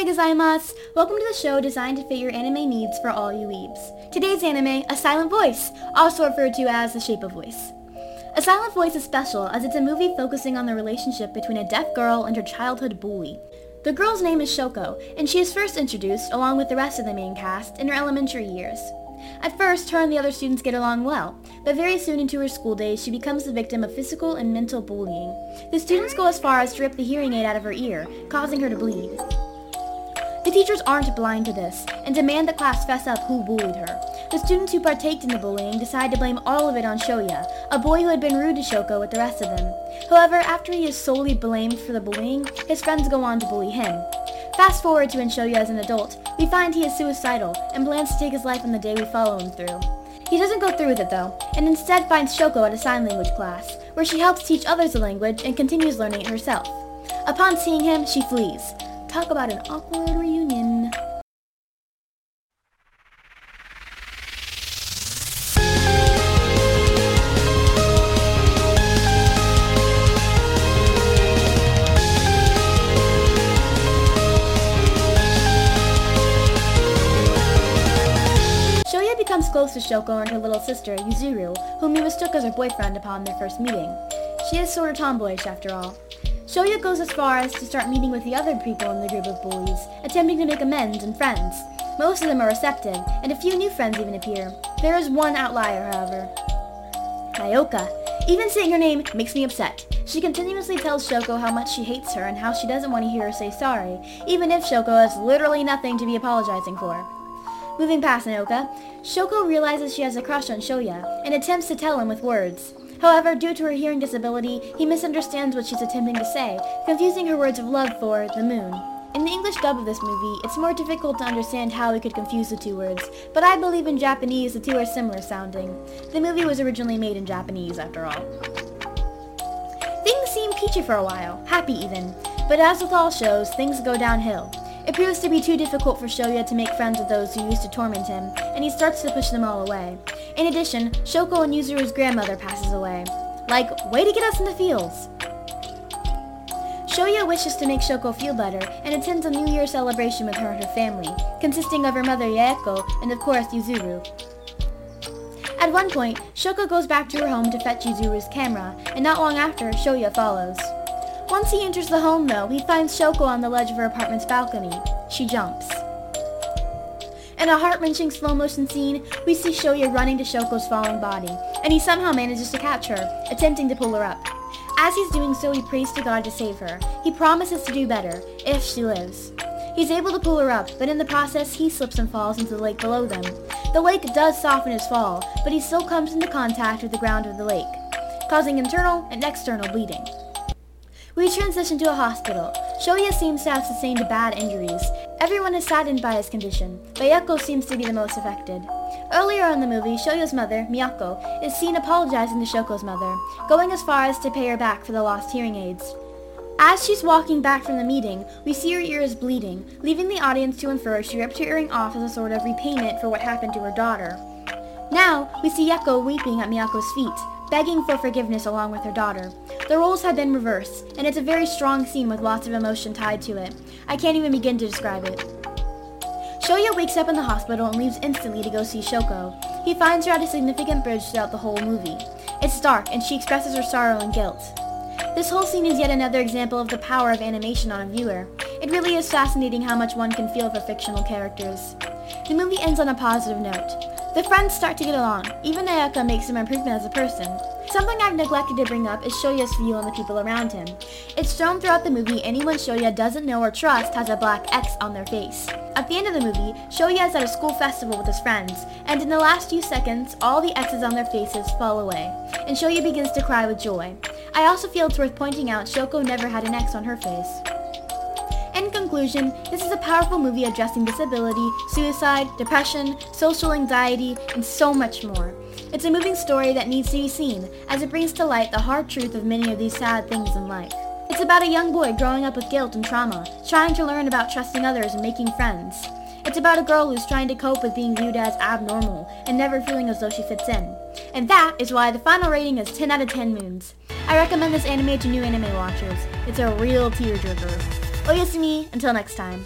Ohayo gozaimasu! Welcome to the show designed to fit your anime needs for all you weebs. Today's anime, A Silent Voice, also referred to as The Shape of Voice. A Silent Voice is special as it's a movie focusing on the relationship between a deaf girl and her childhood bully. The girl's name is Shoko, and she is first introduced, along with the rest of the main cast, in her elementary years. At first, her and the other students get along well, but very soon into her school days, she becomes the victim of physical and mental bullying. The students go as far as to rip the hearing aid out of her ear, causing her to bleed. The teachers aren't blind to this, and demand the class fess up who bullied her. The students who partaked in the bullying decide to blame all of it on Shoya, a boy who had been rude to Shoko with the rest of them. However, after he is solely blamed for the bullying, his friends go on to bully him. Fast forward to when Shoya is an adult, we find he is suicidal and plans to take his life on the day we follow him through. He doesn't go through with it though, and instead finds Shoko at a sign language class, where she helps teach others the language and continues learning it herself. Upon seeing him, she flees. Talk about an awkward reunion. Shoya becomes close to Shoko and her little sister, Yuzuru, whom he mistook as her boyfriend upon their first meeting. She is sort of tomboyish after all. Shoya goes as far as to start meeting with the other people in the group of bullies, attempting to make amends and friends. Most of them are receptive, and a few new friends even appear. There is one outlier, however. Naoka. Even saying her name makes me upset. She continuously tells Shoko how much she hates her and how she doesn't want to hear her say sorry, even if Shoko has literally nothing to be apologizing for. Moving past Naoka, Shoko realizes she has a crush on Shoya and attempts to tell him with words. However, due to her hearing disability, he misunderstands what she's attempting to say, confusing her words of love for the moon. In the English dub of this movie, it's more difficult to understand how we could confuse the two words, but I believe in Japanese the two are similar sounding. The movie was originally made in Japanese, after all. Things seem peachy for a while, happy even, but as with all shows, things go downhill. It proves to be too difficult for Shoya to make friends with those who used to torment him, and he starts to push them all away. In addition, Shoko and Yuzuru's grandmother passes away. Like, way to get us in the fields! Shoya wishes to make Shoko feel better and attends a New Year celebration with her and her family, consisting of her mother Yaeko and of course Yuzuru. At one point, Shoko goes back to her home to fetch Yuzuru's camera, and not long after, Shoya follows. Once he enters the home, though, he finds Shoko on the ledge of her apartment's balcony. She jumps. In a heart-wrenching slow-motion scene, we see Shoya running to Shoko's falling body, and he somehow manages to catch her, attempting to pull her up. As he's doing so, he prays to God to save her. He promises to do better, if she lives. He's able to pull her up, but in the process, he slips and falls into the lake below them. The lake does soften his fall, but he still comes into contact with the ground of the lake, causing internal and external bleeding. We transition to a hospital. Shoya seems to have sustained bad injuries. Everyone is saddened by his condition, but Yaeko seems to be the most affected. Earlier in the movie, Shoya's mother, Miyako, is seen apologizing to Shoko's mother, going as far as to pay her back for the lost hearing aids. As she's walking back from the meeting, we see her ear is bleeding, leaving the audience to infer she ripped her earring off as a sort of repayment for what happened to her daughter. Now, we see Yaeko weeping at Miyako's feet, begging for forgiveness along with her daughter. The roles have been reversed, and it's a very strong scene with lots of emotion tied to it. I can't even begin to describe it. Shoya wakes up in the hospital and leaves instantly to go see Shoko. He finds her at a significant bridge throughout the whole movie. It's dark, and she expresses her sorrow and guilt. This whole scene is yet another example of the power of animation on a viewer. It really is fascinating how much one can feel for fictional characters. The movie ends on a positive note. The friends start to get along. Even Ayaka makes some improvement as a person. Something I've neglected to bring up is Shoya's view on the people around him. It's shown throughout the movie anyone Shoya doesn't know or trust has a black X on their face. At the end of the movie, Shoya is at a school festival with his friends, and in the last few seconds, all the X's on their faces fall away, and Shoya begins to cry with joy. I also feel it's worth pointing out Shoko never had an X on her face. In conclusion, this is a powerful movie addressing disability, suicide, depression, social anxiety, and so much more. It's a moving story that needs to be seen, as it brings to light the hard truth of many of these sad things in life. It's about a young boy growing up with guilt and trauma, trying to learn about trusting others and making friends. It's about a girl who's trying to cope with being viewed as abnormal and never feeling as though she fits in. And that is why the final rating is 10 out of 10 moons. I recommend this anime to new anime watchers. It's a real tearjerker. Oh, Oyasumi, until next time.